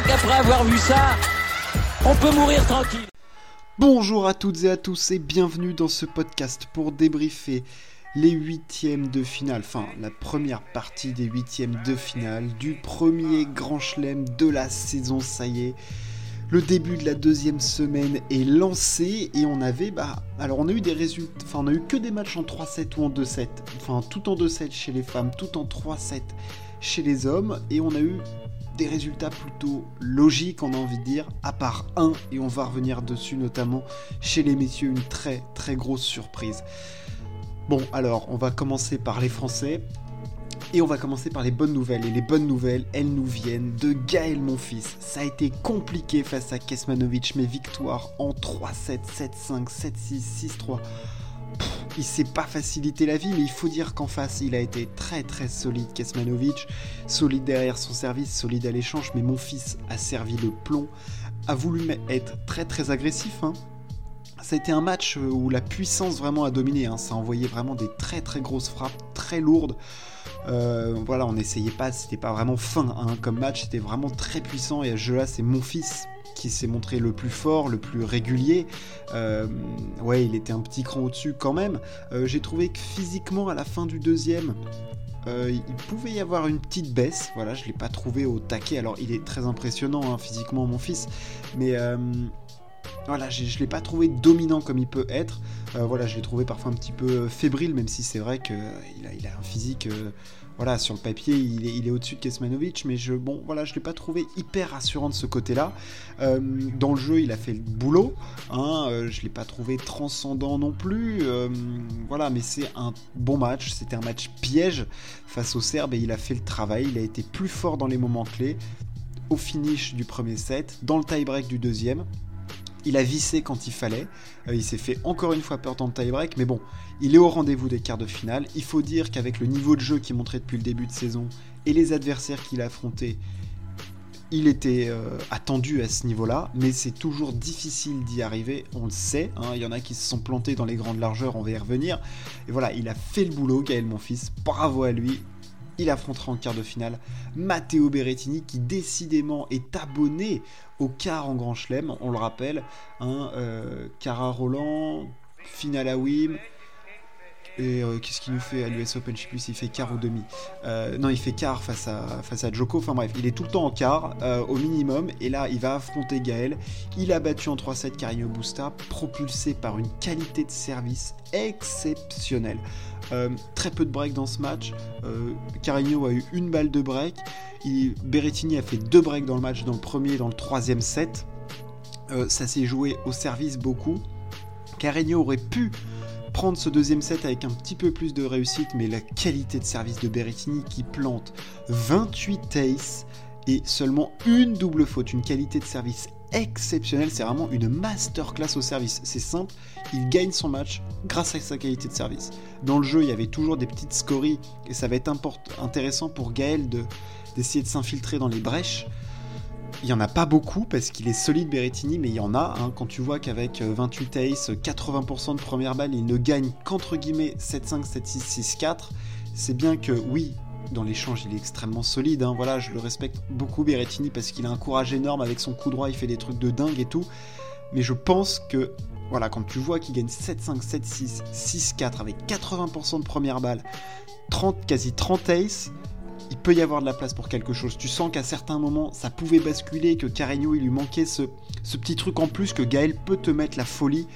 crois qu'après avoir vu ça, on peut mourir tranquille. Bonjour à toutes et à tous et bienvenue dans ce podcast pour débriefer les huitièmes de finale, enfin la première partie des huitièmes de finale du premier grand chelem de la saison, ça y est. Le début de la deuxième semaine est lancé et on avait, bah, alors on a eu des résultats, enfin on a eu que des matchs en 3-7 ou en 2-7, enfin tout en 2-7 chez les femmes, tout en 3-7 chez les hommes et on a eu des résultats plutôt logiques, on a envie de dire, à part un, et on va revenir dessus notamment chez les messieurs, une très très grosse surprise. Bon, alors on va commencer par les Français. Et on va commencer par les bonnes nouvelles. Et les bonnes nouvelles, elles nous viennent de Gaël Monfils. Ça a été compliqué face à Kesmanovic, mais victoire en 3-7, 7-5, 7-6, 6-3. Il s'est pas facilité la vie, mais il faut dire qu'en face, il a été très très solide, Kesmanovic. Solide derrière son service, solide à l'échange, mais mon fils a servi le plomb. A voulu être très très agressif, hein, ça a été un match où la puissance vraiment a dominé. Hein. Ça a envoyé vraiment des très très grosses frappes, très lourdes. Euh, voilà, on n'essayait pas, c'était pas vraiment fin hein, comme match, c'était vraiment très puissant. Et à ce jeu-là, c'est mon fils qui s'est montré le plus fort, le plus régulier. Euh, ouais, il était un petit cran au-dessus quand même. Euh, j'ai trouvé que physiquement, à la fin du deuxième, il pouvait y avoir une petite baisse. Voilà, je l'ai pas trouvé au taquet. Alors, il est très impressionnant hein, physiquement, mon fils, mais voilà, je ne l'ai pas trouvé dominant comme il peut être. Euh, voilà, je l'ai trouvé parfois un petit peu fébrile, même si c'est vrai qu'il a, il a un physique. Euh, voilà, sur le papier, il est, au-dessus de Kesmanovic, mais je, bon, voilà, je l'ai pas trouvé hyper rassurant de ce côté-là. Euh, dans le jeu, il a fait le boulot. Hein, je l'ai pas trouvé transcendant non plus. voilà, mais c'est un bon match. C'était un match piège face aux Serbes et il a fait le travail. Il a été plus fort dans les moments clés. Au finish du premier set, dans le tie-break du deuxième, il a vissé quand il fallait. Euh, il s'est fait encore une fois peur dans le tie-break. Mais bon, il est au rendez-vous des quarts de finale. Il faut dire qu'avec le niveau de jeu qu'il montrait depuis le début de saison et les adversaires qu'il a affrontés, il était euh, attendu à ce niveau-là. Mais c'est toujours difficile d'y arriver. On le sait. Hein. il y en a qui se sont plantés dans les grandes largeurs. On va y revenir. Et voilà, il a fait le boulot, Gaël, mon fils. Bravo à lui il affrontera en quart de finale Matteo Berrettini qui décidément est abonné au quart en Grand Chelem, on le rappelle, hein, euh, Cara Roland, finale à Wim, et euh, qu'est-ce qu'il nous fait à l'US Open? Je s'il fait quart ou demi. Euh, non, il fait quart face à, face à Joko. Enfin bref, il est tout le temps en quart, au minimum. Et là, il va affronter Gaël. Il a battu en 3-7 Carino Busta, propulsé par une qualité de service exceptionnelle. très peu de break dans ce match. Carigno a eu une balle de break. Berrettini a fait deux breaks dans le match, dans le premier et dans le troisième set. Euh, ça s'est joué au service beaucoup. Carreño aurait pu prendre ce deuxième set avec un petit peu plus de réussite, mais la qualité de service de Berrettini qui plante 28 aces et seulement une double faute, une qualité de service exceptionnelle, c'est vraiment une masterclass au service. C'est simple, il gagne son match grâce à sa qualité de service. Dans le jeu, il y avait toujours des petites scories et ça va être intéressant pour Gaël de d'essayer de s'infiltrer dans les brèches. Il n'y en a pas beaucoup parce qu'il est solide Berrettini, mais il y en a. Hein. quand tu vois qu'avec 28 euh, ace, 80% de première balle, il ne gagne qu'entre guillemets 7-5, 7-6, 6-4, c'est bien que oui, dans l'échange, il est extrêmement solide. Hein. Voilà, je le respecte beaucoup Berrettini parce qu'il a un courage énorme avec son coup droit, il fait des trucs de dingue et tout. Mais je pense que voilà, quand tu vois qu'il gagne 7-5, 7-6, 6-4 avec 80% de première balle, 30, quasi 30 ace, il peut y avoir de la place pour quelque chose. Tu sens qu'à certains moments, ça pouvait basculer, que Carreño, il lui manquait ce, petit truc en plus, que Gaël peut te mettre la folie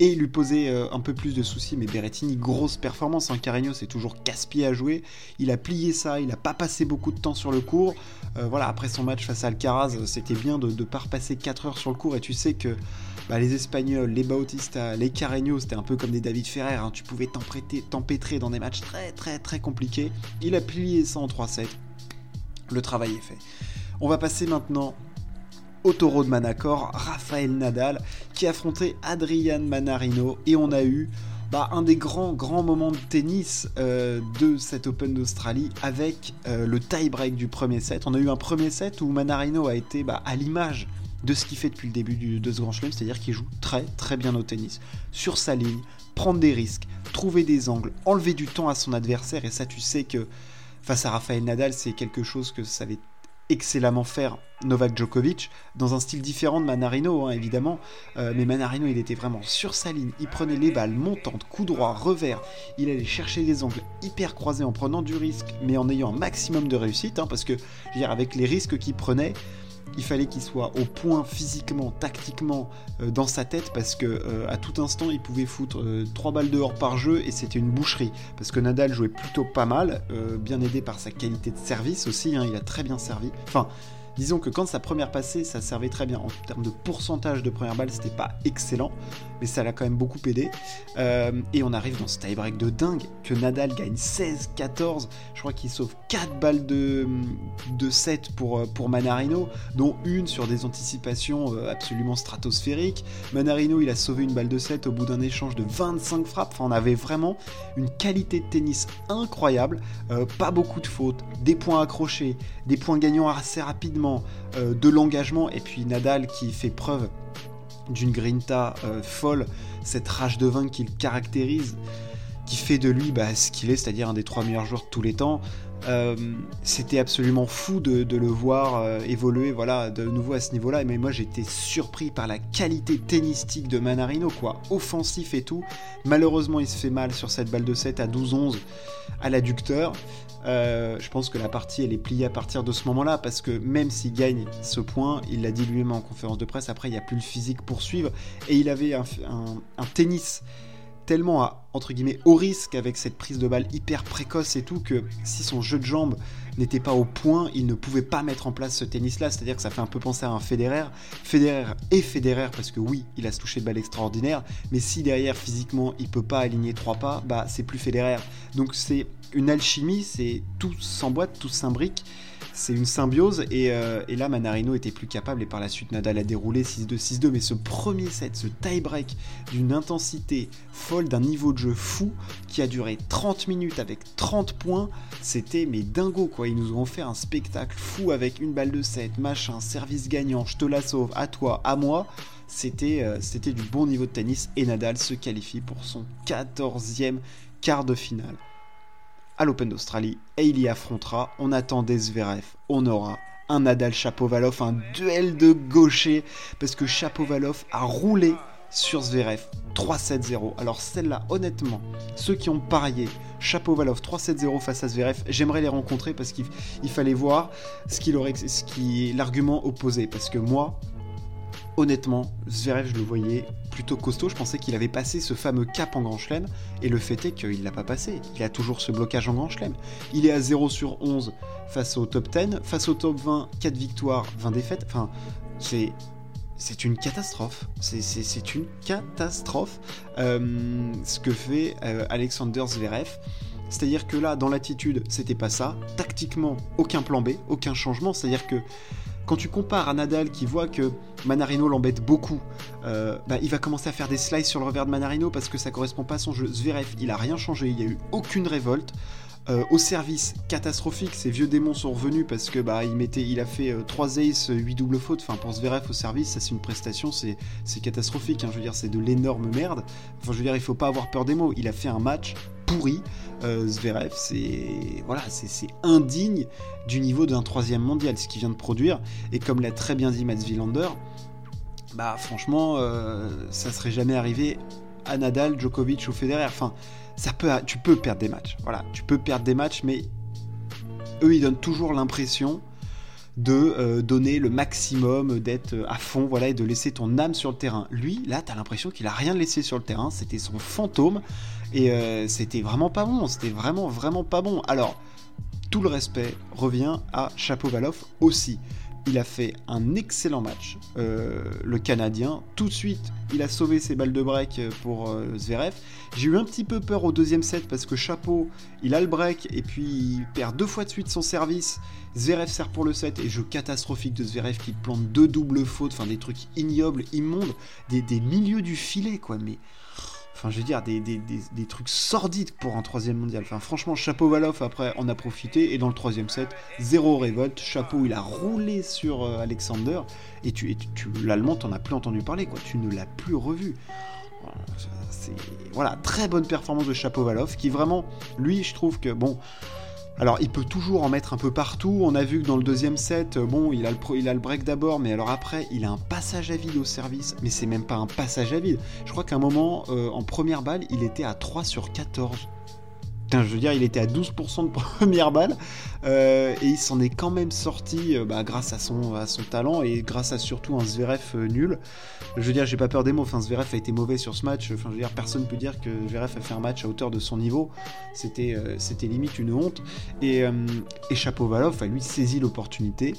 et lui poser euh, un peu plus de soucis. Mais Berrettini, grosse performance. Hein. Carreño, c'est toujours casse-pied à jouer. Il a plié ça, il n'a pas passé beaucoup de temps sur le cours. Euh, voilà, après son match face à Alcaraz, c'était bien de ne pas repasser 4 heures sur le cours. Et tu sais que bah, les Espagnols, les Bautista, les Carreño, c'était un peu comme des David Ferrer. Hein. Tu pouvais t'empêtrer dans des matchs très très très compliqués. Il a plié ça en 3-7. Le travail est fait. On va passer maintenant au taureau de Manacor, Raphaël Nadal, qui affrontait Adrian Manarino. Et on a eu bah, un des grands grands moments de tennis euh, de cet Open d'Australie avec euh, le tie-break du premier set. On a eu un premier set où Manarino a été bah, à l'image de ce qu'il fait depuis le début de ce Grand Chelem, c'est-à-dire qu'il joue très très bien au tennis, sur sa ligne, prendre des risques, trouver des angles, enlever du temps à son adversaire, et ça tu sais que face à Raphaël Nadal, c'est quelque chose que ça avait excellemment faire Novak Djokovic dans un style différent de Manarino, hein, évidemment. Euh, mais Manarino, il était vraiment sur sa ligne. Il prenait les balles montantes, coup droit, revers. Il allait chercher les angles hyper croisés en prenant du risque, mais en ayant un maximum de réussite. Hein, parce que, je veux dire, avec les risques qu'il prenait, il fallait qu'il soit au point physiquement, tactiquement, euh, dans sa tête, parce que euh, à tout instant, il pouvait foutre 3 balles dehors par jeu et c'était une boucherie. Parce que Nadal jouait plutôt pas mal, bien aidé par sa qualité de service aussi, hein, il a très bien servi. Disons que quand sa première passée, ça servait très bien. En termes de pourcentage de première balle, c'était pas excellent, mais ça l'a quand même beaucoup aidé. Euh, et on arrive dans ce tie-break de dingue, que Nadal gagne 16-14. Je crois qu'il sauve 4 balles de, de 7 pour, euh, pour Manarino, dont une sur des anticipations euh, absolument stratosphériques. Manarino, il a sauvé une balle de 7 au bout d'un échange de 25 frappes. Enfin, on avait vraiment une qualité de tennis incroyable. pas beaucoup de fautes, des points accrochés, des points gagnants assez rapidement euh, de l'engagement, et puis Nadal qui fait preuve d'une grinta euh, folle, cette rage de vaincre qui le caractérise, qui fait de lui bah, ce qu'il est, c'est-à-dire un des trois meilleurs joueurs de tous les temps. Euh, c'était absolument fou de, le voir évoluer voilà, de nouveau à ce niveau-là. Mais moi j'étais surpris par la qualité tennistique de Manarino, quoi. Offensif et tout. Malheureusement il se fait mal sur cette balle de 7 à 12-11 à l'adducteur. Euh, je pense que la partie elle est pliée à partir de ce moment-là parce que même s'il gagne ce point, il l'a dit lui-même en conférence de presse, après il n'y a plus le physique pour suivre. Et il avait un, tennis tellement à, entre guillemets au risque avec cette prise de balle hyper précoce et tout que si son jeu de jambes n'était pas au point, il ne pouvait pas mettre en place ce tennis-là. C'est-à-dire que ça fait un peu penser à un Federer. Federer et Federer parce que oui, il a ce toucher de balle extraordinaire, mais si derrière physiquement il peut pas aligner trois pas, bah c'est plus Federer. Donc c'est une alchimie, c'est tout s'emboîte, tout s'imbrique. C'est une symbiose. Euh, et, là Manarino était plus capable et par la suite Nadal a déroulé 6-2, 6-2 mais ce premier set, ce tie-break d'une intensité folle, d'un niveau de jeu fou qui a duré 30 minutes avec 30 points, c'était mais dingo quoi, ils nous ont offert un spectacle fou avec une balle de 7, machin, service gagnant, je te la sauve, à toi, à moi, c'était euh, c'était du bon niveau de tennis et Nadal se qualifie pour son 14e quart de finale à l'Open d'Australie et il y affrontera, on attend des Zverev, on aura un Nadal Chapovalov, un duel de gaucher, parce que Chapovalov a roulé sur Zverev 3-7-0. Alors celle-là, honnêtement, ceux qui ont parié Chapovalov 3-7-0 face à Zverev, j'aimerais les rencontrer parce qu'il fallait voir ce qu'il aurait, ce qui l'argument opposé. Parce que moi, honnêtement, Zverev, je le voyais plutôt costaud. Je pensais qu'il avait passé ce fameux cap en Grand Chelem. Et le fait est qu'il ne l'a pas passé. Il a toujours ce blocage en Grand Chelem. Il est à 0 sur 11 face au top 10. Face au top 20, 4 victoires, 20 défaites. Enfin, c'est. Une catastrophe. C'est une catastrophe euh, ce que fait euh, Alexander Zverev. C'est-à-dire que là, dans l'attitude, c'était pas ça. Tactiquement, aucun plan B, aucun changement. C'est-à-dire que quand tu compares à Nadal qui voit que Manarino l'embête beaucoup, euh, bah, il va commencer à faire des slices sur le revers de Manarino parce que ça correspond pas à son jeu. Zverev, il a rien changé, il n'y a eu aucune révolte. Euh, au service catastrophique, ces vieux démons sont revenus parce que bah il mettait, il a fait 3 euh, aces, 8 doubles fautes. Enfin pour Zverev au service, ça c'est une prestation, c'est catastrophique. Hein. je veux dire, c'est de l'énorme merde. Enfin je veux dire, il faut pas avoir peur des mots. Il a fait un match pourri. Euh, Zverev, c'est voilà, c'est indigne du niveau d'un troisième mondial, ce qu'il vient de produire. Et comme l'a très bien dit Mats Wilander, bah franchement, euh, ça serait jamais arrivé à Nadal, Djokovic ou Federer. Enfin, tu peux perdre des matchs. Voilà, tu peux perdre des matchs, mais eux, ils donnent toujours l'impression de euh, donner le maximum, d'être à fond, voilà, et de laisser ton âme sur le terrain. Lui, là, t'as l'impression qu'il a rien laissé sur le terrain. C'était son fantôme. Et euh, c'était vraiment pas bon, c'était vraiment, vraiment pas bon. Alors, tout le respect revient à Chapovalov aussi. Il a fait un excellent match, euh, le Canadien. Tout de suite, il a sauvé ses balles de break pour euh, Zverev. J'ai eu un petit peu peur au deuxième set parce que Chapeau, il a le break et puis il perd deux fois de suite son service. Zverev sert pour le set et jeu catastrophique de Zverev qui plante deux doubles fautes, enfin des trucs ignobles, immondes, des, des milieux du filet quoi. Mais Enfin, je veux dire, des, trucs sordides pour un troisième mondial. Enfin, franchement, Chapeau Valoff, après, on a profité. Et dans le troisième set, zéro révolte. Chapeau, il a roulé sur euh, Alexander. Et tu, tu l'allemand, t'en as plus entendu parler, quoi. Tu ne l'as plus revu. Voilà, très bonne performance de Chapeau Valoff, qui vraiment, lui, je trouve que, bon, Alors, il peut toujours en mettre un peu partout. On a vu que dans le deuxième set, euh, bon, il a le, il a le break d'abord, mais alors après, il a un passage à vide au service. Mais c'est même pas un passage à vide. Je crois qu'à un moment, euh, en première balle, il était à 3 sur 14 je veux dire, il était à 12% de première balle euh, et il s'en est quand même sorti euh, bah, grâce à son, talent et grâce à surtout un Zverev euh, nul. Je veux dire, j'ai pas peur des mots. Enfin, Zverev a été mauvais sur ce match. Enfin, je veux personne peut dire que Zverev a fait un match à hauteur de son niveau. C'était, c'était limite une honte. Et, et Chapovalov a lui saisi l'opportunité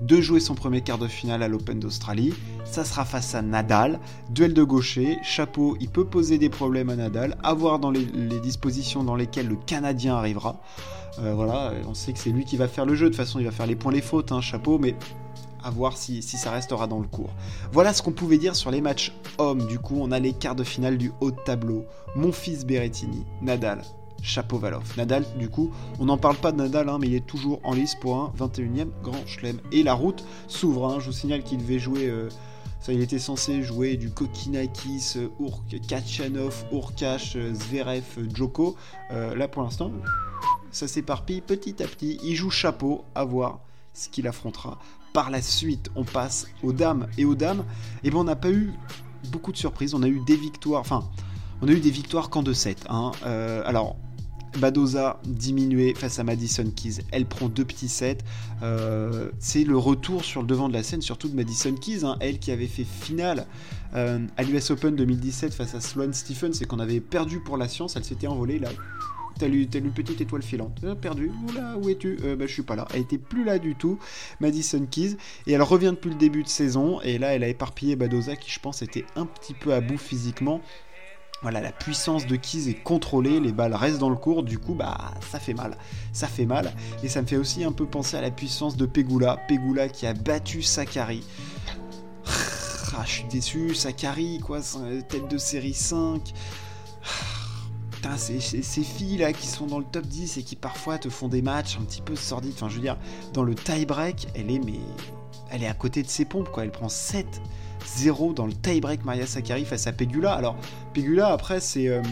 de jouer son premier quart de finale à l'Open d'Australie. Ça sera face à Nadal. Duel de gaucher. Chapeau, il peut poser des problèmes à Nadal. À voir dans les, dispositions dans lesquelles le Canadien arrivera. Euh, voilà, on sait que c'est lui qui va faire le jeu. De toute façon, il va faire les points, les fautes, hein, chapeau, mais à voir si, si, ça restera dans le cours. Voilà ce qu'on pouvait dire sur les matchs hommes. Du coup, on a les quarts de finale du haut de tableau. Mon fils Berrettini, Nadal, Chapeau-Valov. Nadal, du coup, on n'en parle pas de Nadal, hein, mais il est toujours en lice pour un 21e Grand Chelem. Et la route s'ouvre. Hein. Je vous signale qu'il devait jouer. Euh, ça, il était censé jouer du Kokinakis, Urk, Kachanov, Urkash, Zverev, Djoko. Euh, là, pour l'instant, ça s'éparpille petit à petit. Il joue chapeau, à voir ce qu'il affrontera. Par la suite, on passe aux dames. Et aux dames, eh ben, on n'a pas eu beaucoup de surprises. On a eu des victoires. Enfin, on a eu des victoires qu'en 2-7. Hein. Euh, alors, Badoza diminuée face à Madison Keys. Elle prend deux petits sets. Euh, c'est le retour sur le devant de la scène, surtout de Madison Keys. Hein. elle qui avait fait finale euh, à l'US Open 2017 face à Sloane Stephens et qu'on avait perdu pour la science. Elle s'était envolée là. Telle une, petite étoile filante. Euh, perdu. Oula, où es-tu? Bah, Je suis pas là. Elle était plus là du tout, Madison Keys. Et elle revient depuis le début de saison. Et là, elle a éparpillé Badoza qui, je pense, était un petit peu à bout physiquement. Voilà, la puissance de Keys est contrôlée, les balles restent dans le cours, du coup, bah, ça fait mal. Ça fait mal. Et ça me fait aussi un peu penser à la puissance de Pegula. Pegula qui a battu Sakari. Ah, je suis déçu, Sakari, quoi, tête de série 5. Putain, ces, filles là qui sont dans le top 10 et qui parfois te font des matchs un petit peu sordides. Enfin, je veux dire, dans le tie-break, elle est mais. Elle est à côté de ses pompes, quoi. Elle prend 7 0 dans le tie-break Maria Sakkari face à Pegula. Alors, Pegula, après, c'est euh,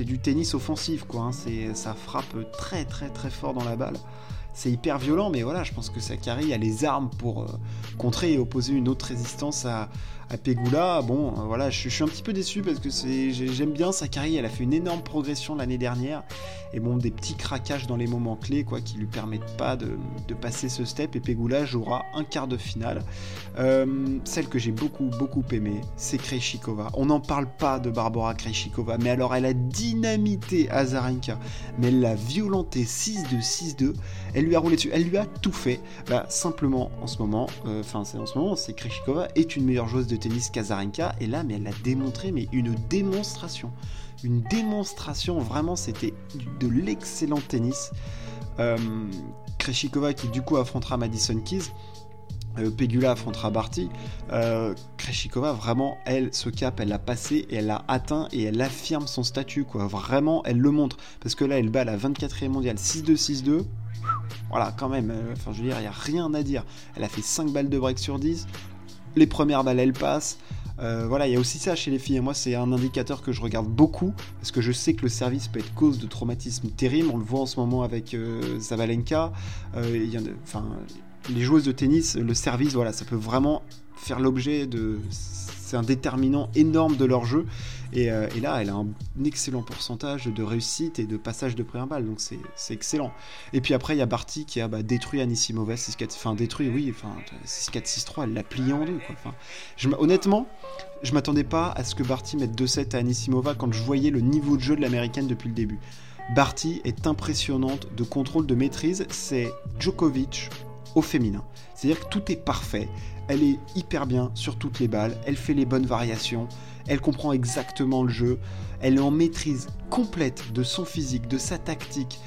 du tennis offensif, quoi. Hein. Ça frappe très, très, très fort dans la balle. C'est hyper violent, mais voilà, je pense que Sakkari a les armes pour euh, contrer et opposer une autre résistance à, à Pegula, bon, euh, voilà, je, suis un petit peu déçu parce que j'aime bien Sakari, elle a fait une énorme progression l'année dernière, et bon, des petits craquages dans les moments clés, quoi, qui lui permettent pas de, passer ce step, et Pegula jouera un quart de finale. Euh, celle que j'ai beaucoup, beaucoup aimée, c'est Krejcikova. On n'en parle pas de Barbara Krejcikova, mais alors elle a dynamité Azarenka, mais elle l'a violenté 6-2, 6-2, elle lui a roulé dessus, elle lui a tout fait. Bah, simplement, en ce moment, euh, enfin, c'est en ce moment, c'est Krejcikova est une meilleure joueuse de tennis Kazarenka, et là, mais elle l'a démontré, mais une démonstration. Une démonstration, vraiment, c'était de l'excellent tennis. Euh, Kreshikova qui du coup affrontera Madison Keys. Euh, Pegula affrontera Barty. Euh, Kreshikova, vraiment, elle, ce cap, elle l'a passé et elle l'a atteint et elle affirme son statut, quoi. Vraiment, elle le montre. Parce que là, elle bat la 24e mondiale 6-2-6-2. Voilà, quand même, euh, enfin, je veux dire, il n'y a rien à dire. Elle a fait 5 balles de break sur 10 les premières balles elles passent. Euh, voilà, il y a aussi ça chez les filles. Moi, c'est un indicateur que je regarde beaucoup parce que je sais que le service peut être cause de traumatisme terrible. On le voit en ce moment avec euh. Euh, y enfin, les joueuses de tennis, le service, voilà, ça peut vraiment faire l'objet de. C'est un déterminant énorme de leur jeu. Euh, et, là, elle a un excellent pourcentage de réussite et de passage de première balle, donc c'est excellent. Et puis après, il y a Barty qui a bah, détruit Anisimova 6-4, enfin détruit, oui, enfin 6-4-6-3, elle l'a plié en deux. Quoi. Enfin, je, honnêtement, je m'attendais pas à ce que Barty mette 2-7 à Anisimova quand je voyais le niveau de jeu de l'américaine depuis le début. Barty est impressionnante de contrôle, de maîtrise, c'est Djokovic au féminin. C'est-à-dire que tout est parfait, elle est hyper bien sur toutes les balles, elle fait les bonnes variations, elle comprend exactement le jeu, elle est en maîtrise complète de son physique, de sa tactique.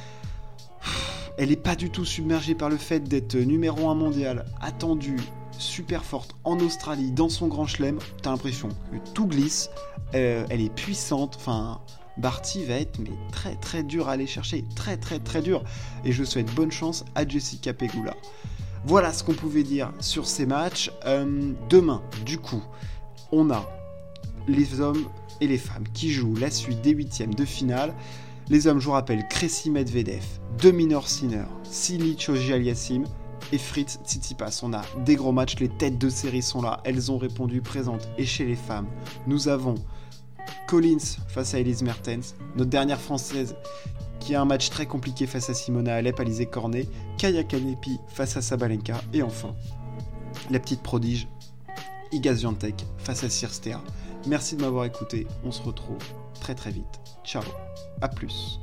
Elle n'est pas du tout submergée par le fait d'être numéro 1 mondial, attendue, super forte en Australie, dans son grand chelem. T'as l'impression que tout glisse, euh, elle est puissante, enfin... Barty va être très très dur à aller chercher, très très très dur. Et je souhaite bonne chance à Jessica Pegula. Voilà ce qu'on pouvait dire sur ces matchs. Euh, demain, du coup, on a les hommes et les femmes qui jouent la suite des huitièmes de finale. Les hommes, je vous rappelle, Kressy Medvedev, Dominor Sinner, Silic Aliassim et Fritz Tsitsipas. On a des gros matchs, les têtes de série sont là, elles ont répondu présentes. Et chez les femmes, nous avons Collins face à Elise Mertens, notre dernière française qui a un match très compliqué face à Simona Alep, Alizé Cornet, Kaya Kanepi face à Sabalenka, et enfin, la petite prodige, Iga Swiatek face à Sirstea. Merci de m'avoir écouté, on se retrouve très très vite. Ciao, à plus.